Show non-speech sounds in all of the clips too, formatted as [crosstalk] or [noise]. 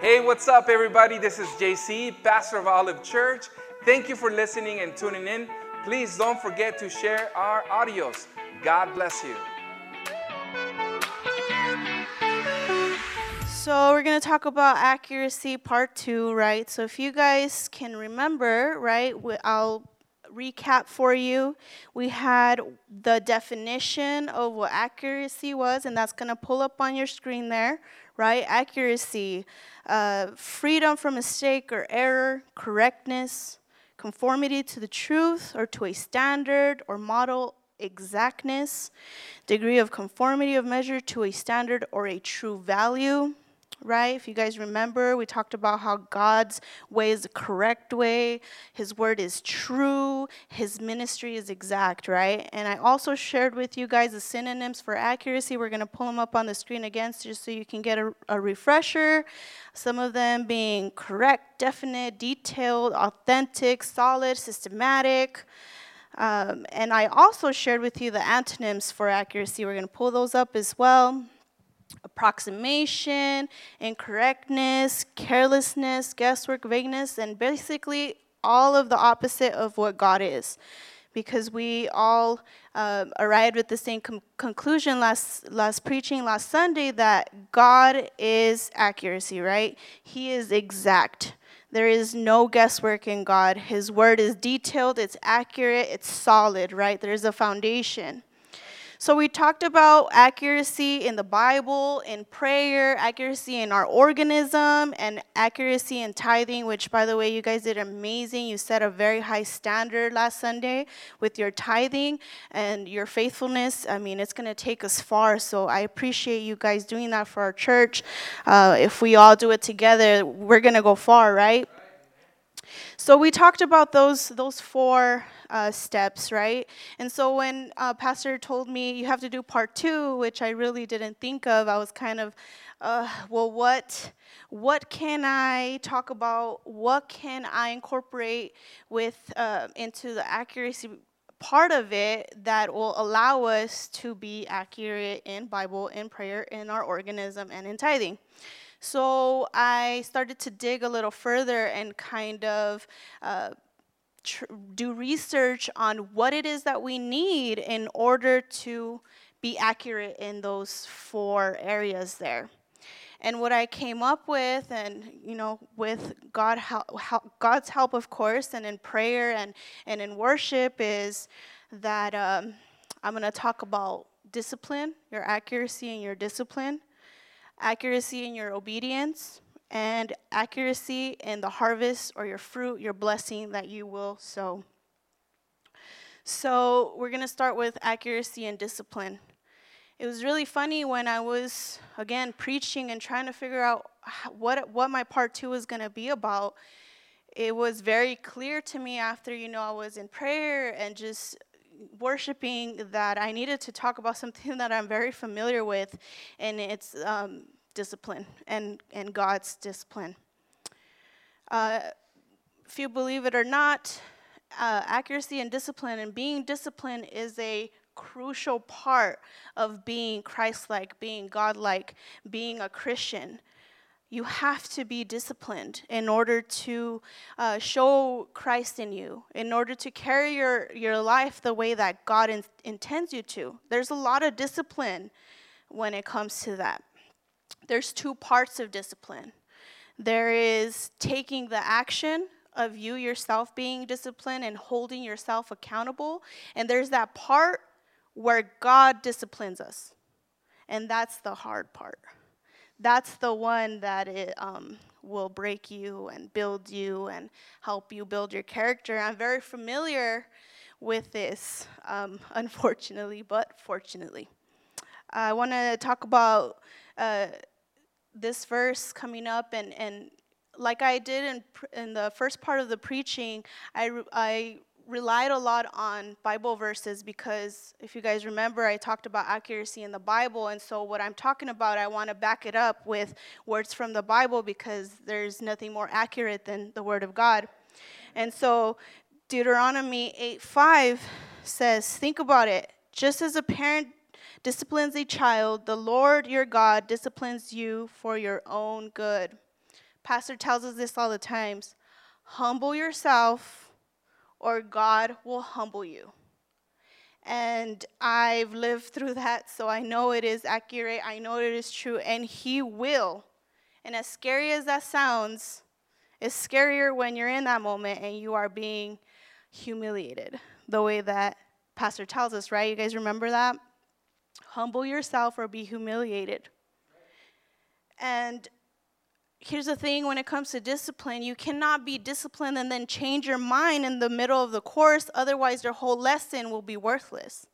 Hey, what's up, everybody? This is JC, pastor of Olive Church. Thank you for listening and tuning in. Please don't forget to share our audios. God bless you. So, we're going to talk about accuracy part two, right? So, if you guys can remember, right, I'll recap for you. We had the definition of what accuracy was, and that's going to pull up on your screen there, right? Accuracy, uh, freedom from mistake or error, correctness, conformity to the truth or to a standard or model exactness, degree of conformity of measure to a standard or a true value, right? If you guys remember, we talked about how God's way is the correct way, His word is true, His ministry is exact, right? And I also shared with you guys the synonyms for accuracy. We're going to pull them up on the screen again just so you can get a, a refresher. Some of them being correct, definite, detailed, authentic, solid, systematic. Um, and I also shared with you the antonyms for accuracy. We're going to pull those up as well approximation, incorrectness, carelessness, guesswork, vagueness, and basically all of the opposite of what God is. Because we all uh, arrived at the same com- conclusion last last preaching last Sunday that God is accuracy, right? He is exact. There is no guesswork in God. His word is detailed, it's accurate, it's solid, right? There's a foundation. So we talked about accuracy in the Bible, in prayer, accuracy in our organism, and accuracy in tithing, which, by the way, you guys did amazing. You set a very high standard last Sunday with your tithing and your faithfulness. I mean, it's going to take us far. So I appreciate you guys doing that for our church. Uh, if we all do it together, we're going to go far, right? So we talked about those those four uh, steps, right? And so when uh, Pastor told me you have to do part two, which I really didn't think of, I was kind of, uh, well, what what can I talk about? What can I incorporate with uh, into the accuracy part of it that will allow us to be accurate in Bible, in prayer, in our organism, and in tithing. So I started to dig a little further and kind of uh, tr- do research on what it is that we need in order to be accurate in those four areas there. And what I came up with, and you know, with God, God's help, of course, and in prayer and, and in worship, is that um, I'm going to talk about discipline, your accuracy and your discipline accuracy in your obedience, and accuracy in the harvest or your fruit, your blessing that you will sow. So, we're going to start with accuracy and discipline. It was really funny when I was, again, preaching and trying to figure out what, what my part two was going to be about. It was very clear to me after, you know, I was in prayer and just worshiping that I needed to talk about something [laughs] that I'm very familiar with, and it's um, discipline and, and God's discipline. Uh, if you believe it or not, uh, accuracy and discipline and being disciplined is a crucial part of being Christ like, being God like, being a Christian. You have to be disciplined in order to uh, show Christ in you, in order to carry your, your life the way that God in, intends you to. There's a lot of discipline when it comes to that there's two parts of discipline there is taking the action of you yourself being disciplined and holding yourself accountable. And there's that part where God disciplines us. And that's the hard part. That's the one that it um, will break you and build you and help you build your character. I'm very familiar with this, um, [laughs] unfortunately, but fortunately. I want to talk about uh, this verse coming up and, and like I did in, in the first part of the preaching, I, I relied a lot on Bible verses because if you guys remember, I talked about accuracy in the Bible. And so, what I'm talking about, I want to back it up with words from the Bible because there's nothing more accurate than the Word of God. And so, Deuteronomy 8 5 says, Think about it. Just as a parent disciplines a child, the Lord your God disciplines you for your own good. Pastor tells us this all the times humble yourself, or God will humble you. And I've lived through that, so I know it is accurate. I know it is true, and He will. And as scary as that sounds, it's scarier when you're in that moment and you are being humiliated, the way that Pastor tells us, right? You guys remember that? Humble yourself or be humiliated. And here's the thing when it comes to discipline you cannot be disciplined and then change your mind in the middle of the course, otherwise, your whole lesson will be worthless.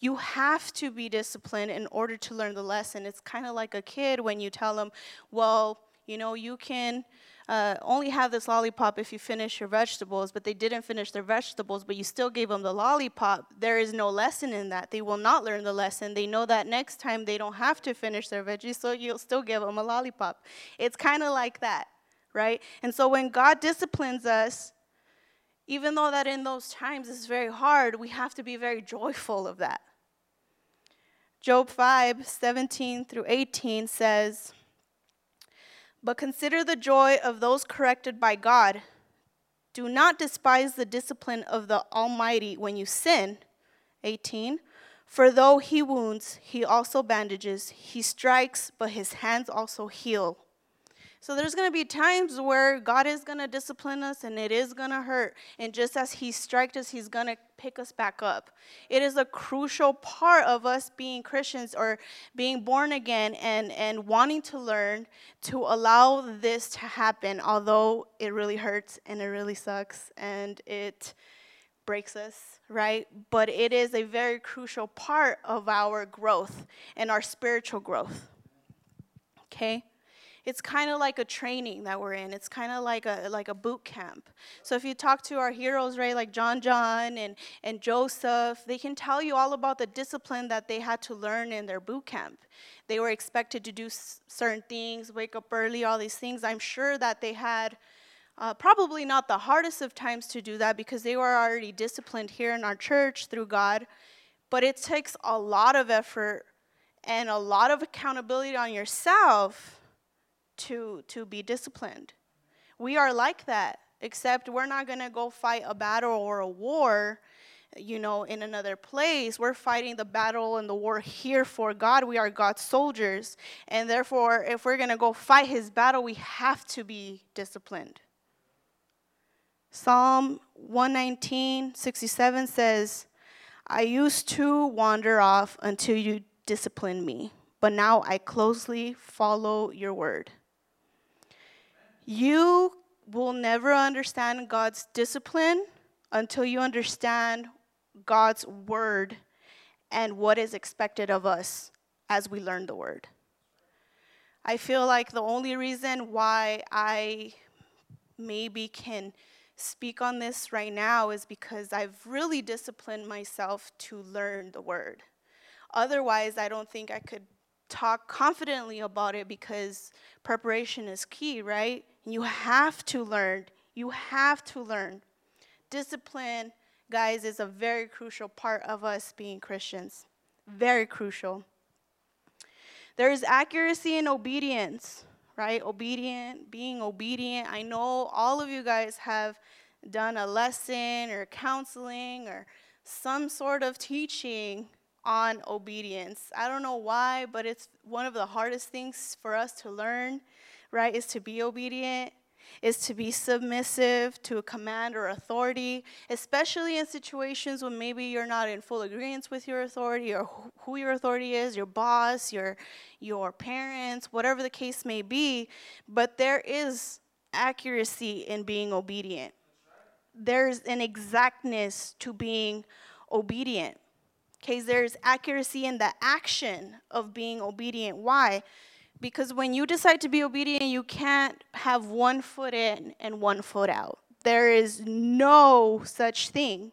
You have to be disciplined in order to learn the lesson. It's kind of like a kid when you tell them, well, you know, you can uh, only have this lollipop if you finish your vegetables, but they didn't finish their vegetables, but you still gave them the lollipop, there is no lesson in that. They will not learn the lesson. They know that next time they don't have to finish their veggies, so you'll still give them a lollipop. It's kind of like that, right? And so when God disciplines us, even though that in those times is very hard, we have to be very joyful of that. Job 5 17 through 18 says, but consider the joy of those corrected by God. Do not despise the discipline of the Almighty when you sin. 18. For though he wounds, he also bandages. He strikes, but his hands also heal. So there's going to be times where God is going to discipline us and it is going to hurt. And just as He strikes us, He's going to pick us back up. It is a crucial part of us being Christians or being born again and, and wanting to learn to allow this to happen, although it really hurts and it really sucks and it breaks us, right? But it is a very crucial part of our growth and our spiritual growth. Okay? It's kind of like a training that we're in. It's kind of like a like a boot camp. So if you talk to our heroes, right, like John John and and Joseph, they can tell you all about the discipline that they had to learn in their boot camp. They were expected to do s- certain things, wake up early, all these things. I'm sure that they had uh, probably not the hardest of times to do that because they were already disciplined here in our church through God. But it takes a lot of effort and a lot of accountability on yourself to, to be disciplined. We are like that, except we're not going to go fight a battle or a war, you know, in another place. We're fighting the battle and the war here for God. We are God's soldiers. And therefore, if we're going to go fight his battle, we have to be disciplined. Psalm 119, 67 says, I used to wander off until you disciplined me, but now I closely follow your word. You will never understand God's discipline until you understand God's word and what is expected of us as we learn the word. I feel like the only reason why I maybe can speak on this right now is because I've really disciplined myself to learn the word. Otherwise, I don't think I could talk confidently about it because preparation is key, right? You have to learn. You have to learn. Discipline, guys, is a very crucial part of us being Christians. Very crucial. There is accuracy in obedience, right? Obedient, being obedient. I know all of you guys have done a lesson or counseling or some sort of teaching on obedience. I don't know why, but it's one of the hardest things for us to learn right, is to be obedient, is to be submissive to a command or authority, especially in situations when maybe you're not in full agreement with your authority or who your authority is, your boss, your your parents, whatever the case may be, but there is accuracy in being obedient. There's an exactness to being obedient. Okay, there's accuracy in the action of being obedient. Why? Because when you decide to be obedient, you can't have one foot in and one foot out. There is no such thing.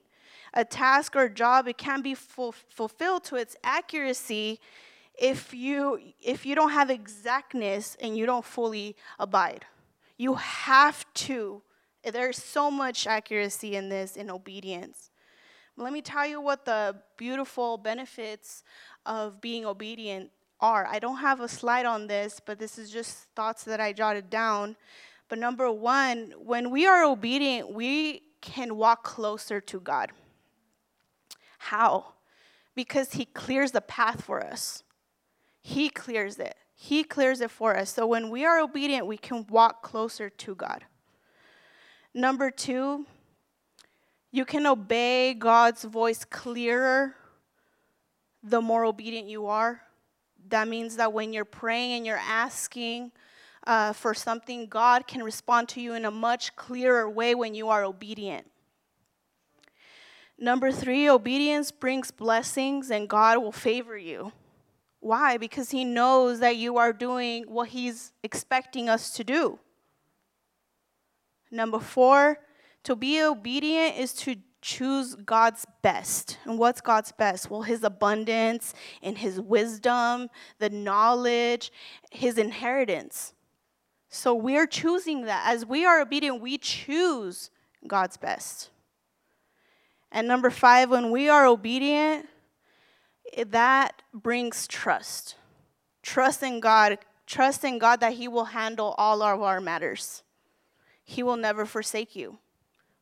A task or job, it can't be ful- fulfilled to its accuracy if you if you don't have exactness and you don't fully abide. You have to. There's so much accuracy in this in obedience. Let me tell you what the beautiful benefits of being obedient are. I don't have a slide on this, but this is just thoughts that I jotted down. But number one, when we are obedient, we can walk closer to God. How? Because He clears the path for us. He clears it. He clears it for us. So when we are obedient, we can walk closer to God. Number two, you can obey God's voice clearer the more obedient you are. That means that when you're praying and you're asking uh, for something, God can respond to you in a much clearer way when you are obedient. Number three, obedience brings blessings and God will favor you. Why? Because He knows that you are doing what He's expecting us to do. Number four, to be obedient is to choose God's best. And what's God's best? Well, His abundance and His wisdom, the knowledge, His inheritance. So we're choosing that. As we are obedient, we choose God's best. And number five, when we are obedient, that brings trust. Trust in God. Trust in God that He will handle all of our matters. He will never forsake you.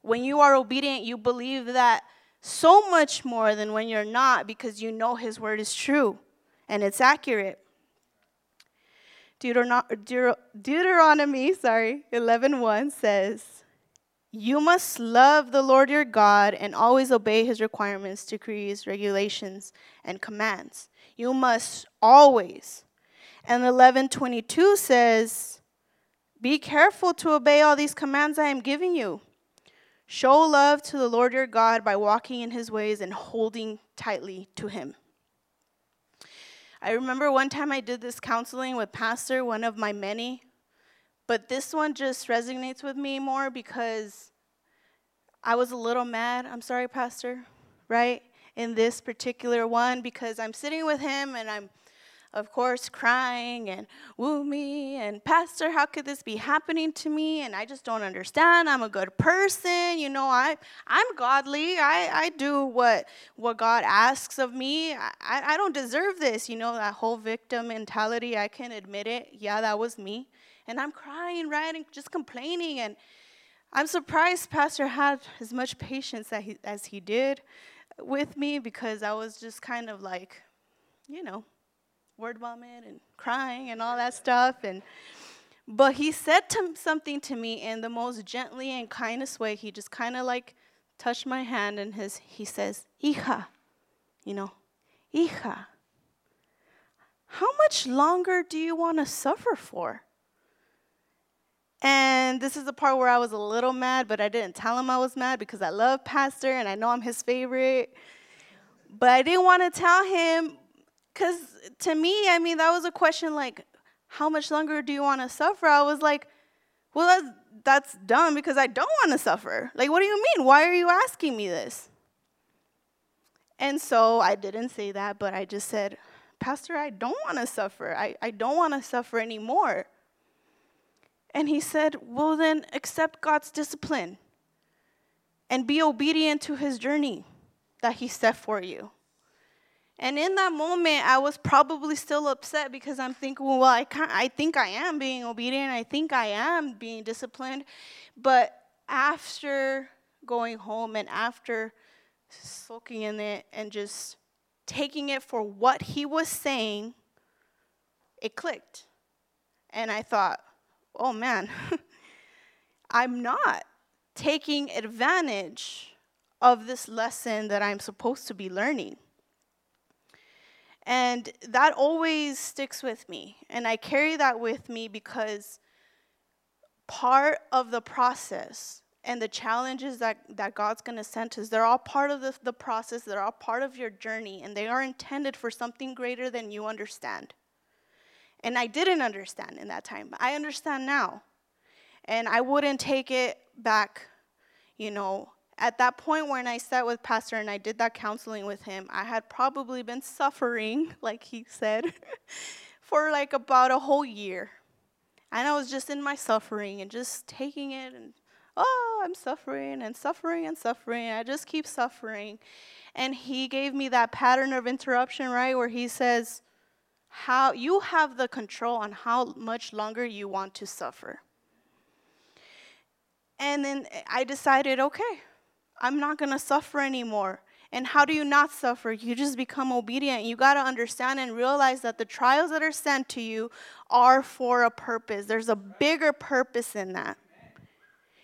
When you are obedient, you believe that so much more than when you're not because you know His word is true and it's accurate. Deuteronomy, sorry, 11:1 says, "You must love the Lord your God and always obey his requirements, decrees, regulations, and commands. You must always." And 11:22 says, "Be careful to obey all these commands I am giving you." Show love to the Lord your God by walking in his ways and holding tightly to him. I remember one time I did this counseling with Pastor, one of my many, but this one just resonates with me more because I was a little mad. I'm sorry, Pastor, right? In this particular one, because I'm sitting with him and I'm of course, crying and woo me and Pastor, how could this be happening to me? And I just don't understand. I'm a good person, you know. I I'm godly. I I do what what God asks of me. I I don't deserve this, you know. That whole victim mentality. I can admit it. Yeah, that was me. And I'm crying, right, and just complaining. And I'm surprised Pastor had as much patience he, as he did with me because I was just kind of like, you know, word vomit and crying and all that stuff. And but he said to, something to me in the most gently and kindest way. He just kind of like touched my hand and his he says, "Hija," you know, "Hija." How much longer do you want to suffer for? And this is the part where I was a little mad, but I didn't tell him I was mad because I love Pastor and I know I'm his favorite. But I didn't want to tell him because to me, I mean, that was a question like, how much longer do you want to suffer? I was like, well, that's, that's dumb because I don't want to suffer. Like, what do you mean? Why are you asking me this? And so I didn't say that, but I just said, Pastor, I don't want to suffer. I, I don't want to suffer anymore. And he said, Well, then accept God's discipline and be obedient to his journey that he set for you. And in that moment, I was probably still upset because I'm thinking, well, I, can't, I think I am being obedient. I think I am being disciplined. But after going home and after soaking in it and just taking it for what he was saying, it clicked. And I thought, oh man, [laughs] I'm not taking advantage of this lesson that I'm supposed to be learning. And that always sticks with me. And I carry that with me because part of the process and the challenges that, that God's going to send us, they're all part of the, the process, they're all part of your journey, and they are intended for something greater than you understand. And I didn't understand in that time. I understand now. And I wouldn't take it back, you know, at that point when I sat with Pastor and I did that counseling with him, I had probably been suffering, [laughs] like he said, [laughs] for like about a whole year. And I was just in my suffering and just taking it and, oh, I'm suffering and suffering and suffering. I just keep suffering. And he gave me that pattern of interruption, right, where he says, how you have the control on how much longer you want to suffer. And then I decided, okay, I'm not going to suffer anymore. And how do you not suffer? You just become obedient. You got to understand and realize that the trials that are sent to you are for a purpose. There's a bigger purpose in that.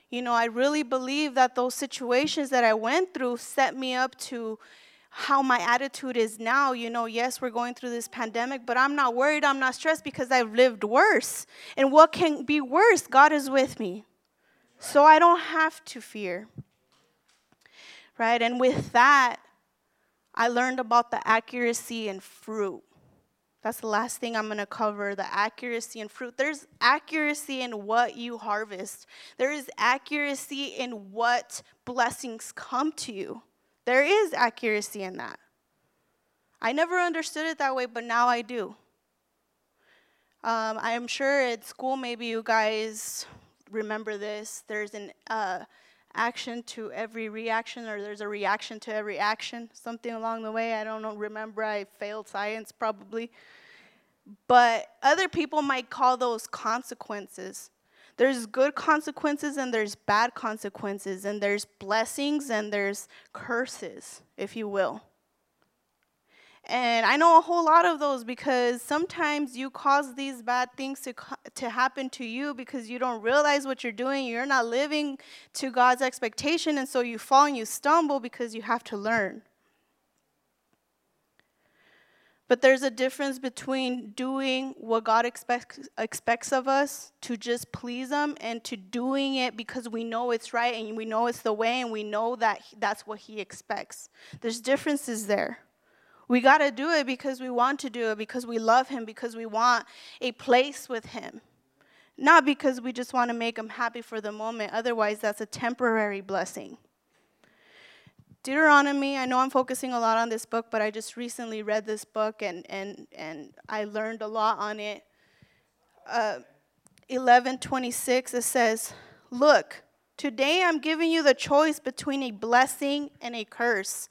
You know, I really believe that those situations that I went through set me up to how my attitude is now. You know, yes, we're going through this pandemic, but I'm not worried, I'm not stressed because I've lived worse. And what can be worse? God is with me. So I don't have to fear. Right? And with that, I learned about the accuracy and fruit. That's the last thing I'm going to cover the accuracy in fruit. There's accuracy in what you harvest, there is accuracy in what blessings come to you. There is accuracy in that. I never understood it that way, but now I do. Um, I am sure at school, maybe you guys remember this. There's an uh, action to every reaction, or there's a reaction to every action, something along the way. I don't know, remember, I failed science probably. But other people might call those consequences. There's good consequences and there's bad consequences, and there's blessings and there's curses, if you will. And I know a whole lot of those because sometimes you cause these bad things to, to happen to you because you don't realize what you're doing. You're not living to God's expectation, and so you fall and you stumble because you have to learn. But there's a difference between doing what God expects, expects of us to just please Him and to doing it because we know it's right and we know it's the way and we know that that's what He expects. There's differences there. We got to do it because we want to do it, because we love Him, because we want a place with Him. Not because we just want to make Him happy for the moment. Otherwise, that's a temporary blessing. Deuteronomy, I know I'm focusing a lot on this book, but I just recently read this book and, and, and I learned a lot on it. Uh, 1126, it says, Look, today I'm giving you the choice between a blessing and a curse.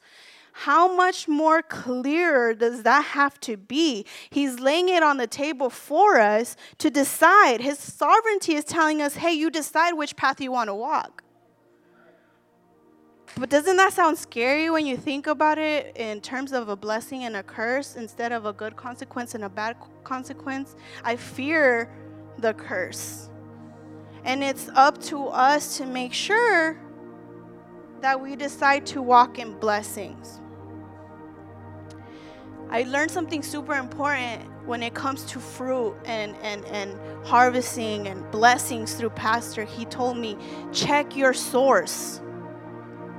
How much more clearer does that have to be? He's laying it on the table for us to decide. His sovereignty is telling us, hey, you decide which path you want to walk. But doesn't that sound scary when you think about it in terms of a blessing and a curse instead of a good consequence and a bad consequence? I fear the curse. And it's up to us to make sure that we decide to walk in blessings. I learned something super important when it comes to fruit and, and, and harvesting and blessings through Pastor. He told me, check your source.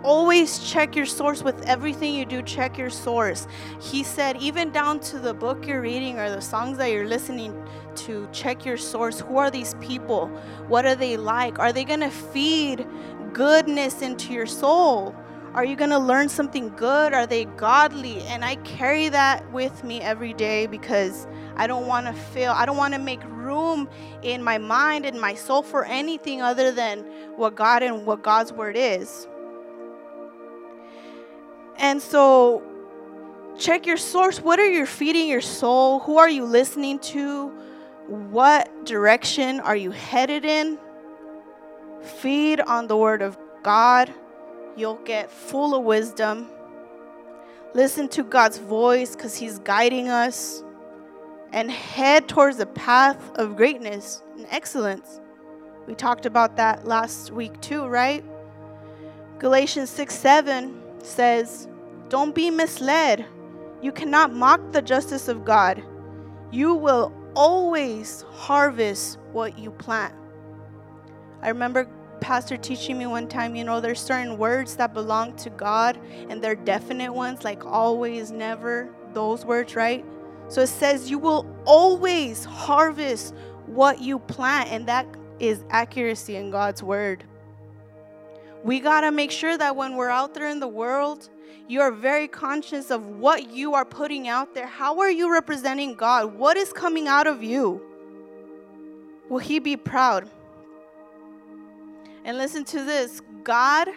Always check your source with everything you do check your source. He said even down to the book you're reading or the songs that you're listening to check your source. Who are these people? What are they like? Are they going to feed goodness into your soul are you going to learn something good are they godly and i carry that with me every day because i don't want to fail i don't want to make room in my mind and my soul for anything other than what god and what god's word is and so, check your source. What are you feeding your soul? Who are you listening to? What direction are you headed in? Feed on the Word of God. You'll get full of wisdom. Listen to God's voice because He's guiding us. And head towards the path of greatness and excellence. We talked about that last week too, right? Galatians 6 7 says, Don't be misled. You cannot mock the justice of God. You will always harvest what you plant. I remember pastor teaching me one time, you know, there's certain words that belong to God and they're definite ones, like always, never, those words, right? So it says you will always harvest what you plant, and that is accuracy in God's word. We got to make sure that when we're out there in the world, you are very conscious of what you are putting out there. How are you representing God? What is coming out of you? Will He be proud? And listen to this God,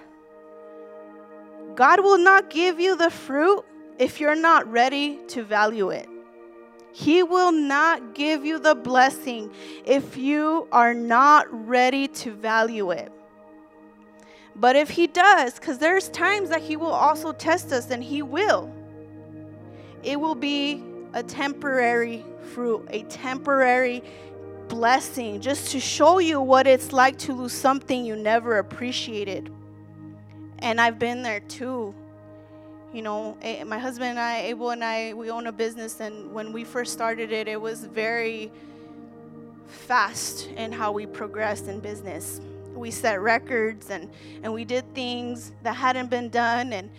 God will not give you the fruit if you're not ready to value it. He will not give you the blessing if you are not ready to value it. But if He does, because there's times that He will also test us, and He will, it will be a temporary fruit, a temporary blessing, just to show you what it's like to lose something you never appreciated. And I've been there too. You know, eh, my husband and I, Abel and I, we own a business, and when we first started it, it was very fast in how we progressed in business. We set records and, and we did things that hadn't been done. And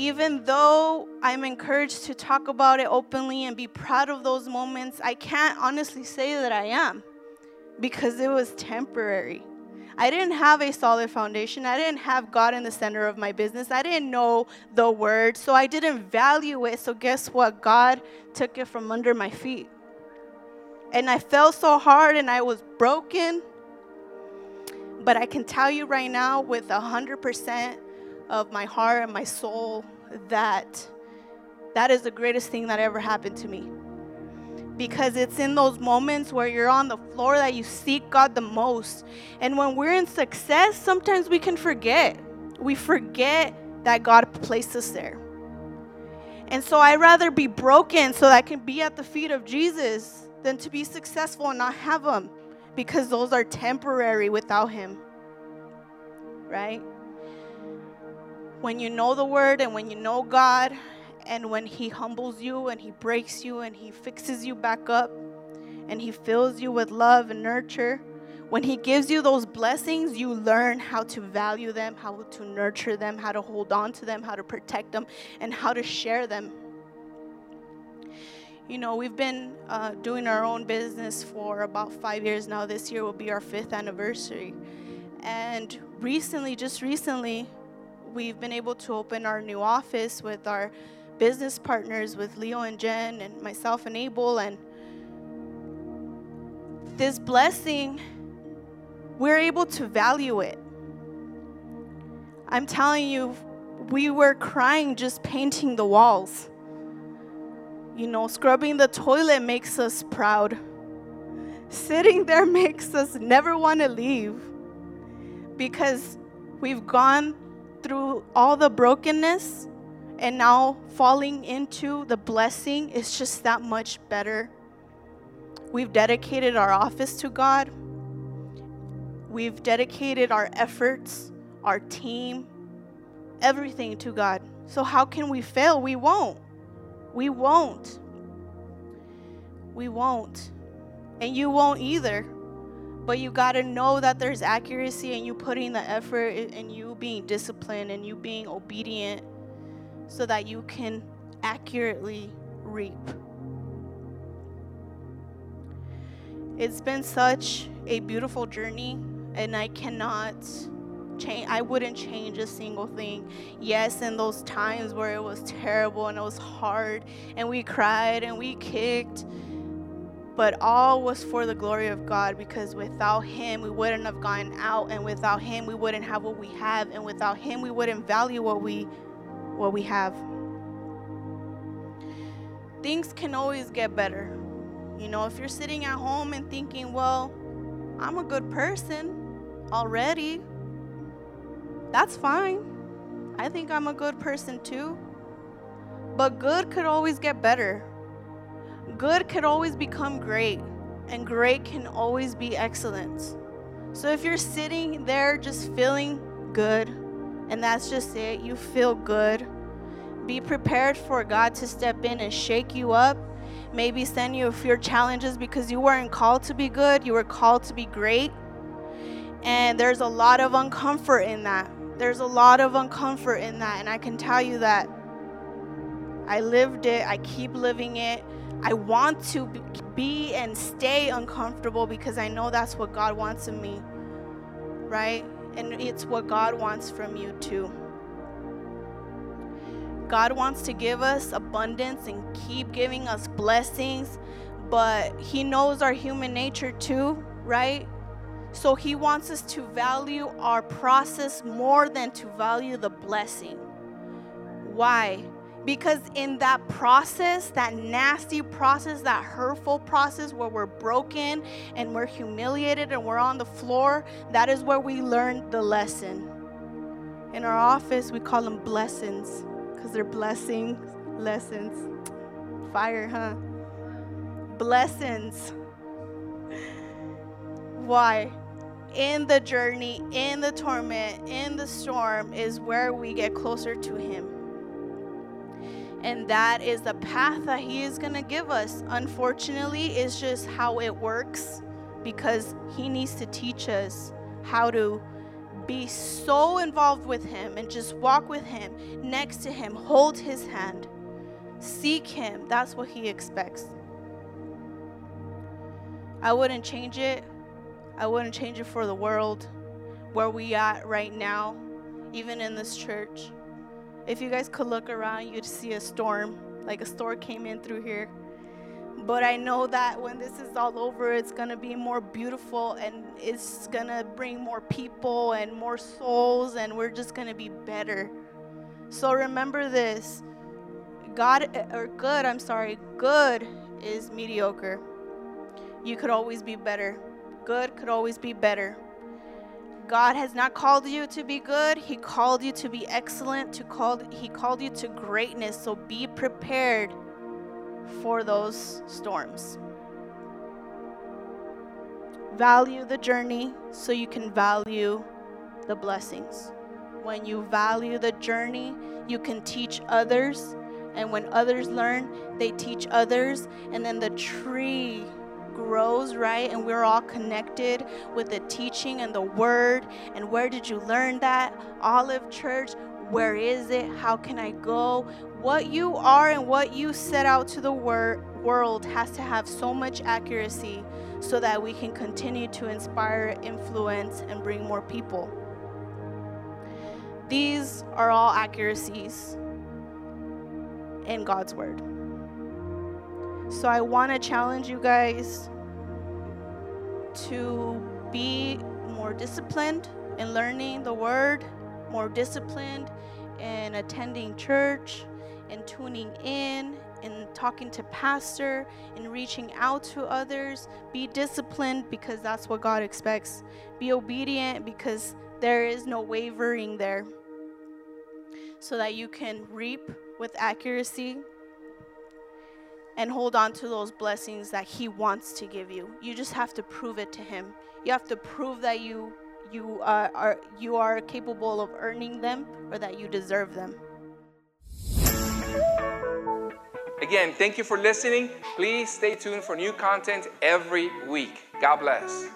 even though I'm encouraged to talk about it openly and be proud of those moments, I can't honestly say that I am because it was temporary. I didn't have a solid foundation. I didn't have God in the center of my business. I didn't know the word, so I didn't value it. So, guess what? God took it from under my feet. And I fell so hard and I was broken. But I can tell you right now, with 100% of my heart and my soul, that that is the greatest thing that ever happened to me because it's in those moments where you're on the floor that you seek God the most. And when we're in success, sometimes we can forget. We forget that God placed us there. And so I'd rather be broken so that I can be at the feet of Jesus than to be successful and not have Him because those are temporary without Him. Right? When you know the Word and when you know God and when He humbles you and He breaks you and He fixes you back up and He fills you with love and nurture, when He gives you those blessings, you learn how to value them, how to nurture them, how to hold on to them, how to protect them, and how to share them. You know, we've been uh, doing our own business for about five years now. This year will be our fifth anniversary. And recently, just recently, we've been able to open our new office with our business partners with Leo and Jen and myself and Abel. And this blessing, we're able to value it. I'm telling you, we were crying just painting the walls. You know, scrubbing the toilet makes us proud. Sitting there [laughs] makes us never want to leave because we've gone through all the brokenness and now falling into the blessing is just that much better. We've dedicated our office to God. We've dedicated our efforts, our team, everything to God. So, how can we fail? We won't. We won't. We won't. And you won't either. But you got to know that there's accuracy and you putting the effort and you being disciplined and you being obedient so that you can accurately reap. It's been such a beautiful journey, and I cannot change, I wouldn't change a single thing. Yes, in those times where it was terrible and it was hard, and we cried and we kicked, but all was for the glory of God because without Him, we wouldn't have gone out, and without Him, we wouldn't have what we have, and without Him, we wouldn't value what we what we have. Things can always get better. You know, if you're sitting at home and thinking, well, I'm a good person already, that's fine. I think I'm a good person too. But good could always get better. Good can always become great, and great can always be excellence. So if you're sitting there just feeling good, and that's just it. You feel good. Be prepared for God to step in and shake you up. Maybe send you a few challenges because you weren't called to be good, you were called to be great. And there's a lot of uncomfort in that. There's a lot of uncomfort in that. And I can tell you that I lived it, I keep living it. I want to be and stay uncomfortable because I know that's what God wants of me, right? and it's what God wants from you too. God wants to give us abundance and keep giving us blessings, but He knows our human nature too, right? So He wants us to value our process more than to value the blessing. Why? Because in that process, that nasty process, that hurtful process where we're broken and we're humiliated and we're on the floor, that is where we learn the lesson. In our office, we call them blessings because they're blessings, lessons. Fire, huh? Blessings. Why? In the journey, in the torment, in the storm is where we get closer to Him. And that is the path that He is going to give us. Unfortunately, it's just how it works because He needs to teach us how to be so involved with Him and just walk with Him, next to Him, hold His hand, seek Him. That's what He expects. I wouldn't change it. I wouldn't change it for the world where we at right now, even in this church. If you guys could look around, you'd see a storm, like a storm came in through here. But I know that when this is all over, it's going to be more beautiful and it's going to bring more people and more souls, and we're just going to be better. So remember this God, or good, I'm sorry, good is mediocre. You could always be better. Good could always be better. God has not called you to be good. He called you to be excellent. To call, he called you to greatness. So be prepared for those storms. Value the journey so you can value the blessings. When you value the journey, you can teach others. And when others learn, they teach others. And then the tree grows, right? And we're all connected with the teaching and the word. And where did you learn that? Olive Church. Where is it? How can I go? What you are and what you set out to the wor- world has to have so much accuracy so that we can continue to inspire, influence, and bring more people. These are all accuracies in God's word. So I want to challenge you guys to be more disciplined in learning the word, more disciplined in attending church, in tuning in, in talking to pastor, in reaching out to others. Be disciplined because that's what God expects. Be obedient because there is no wavering there. So that you can reap with accuracy and hold on to those blessings that he wants to give you. You just have to prove it to him. You have to prove that you you uh, are you are capable of earning them or that you deserve them. Again, thank you for listening. Please stay tuned for new content every week. God bless.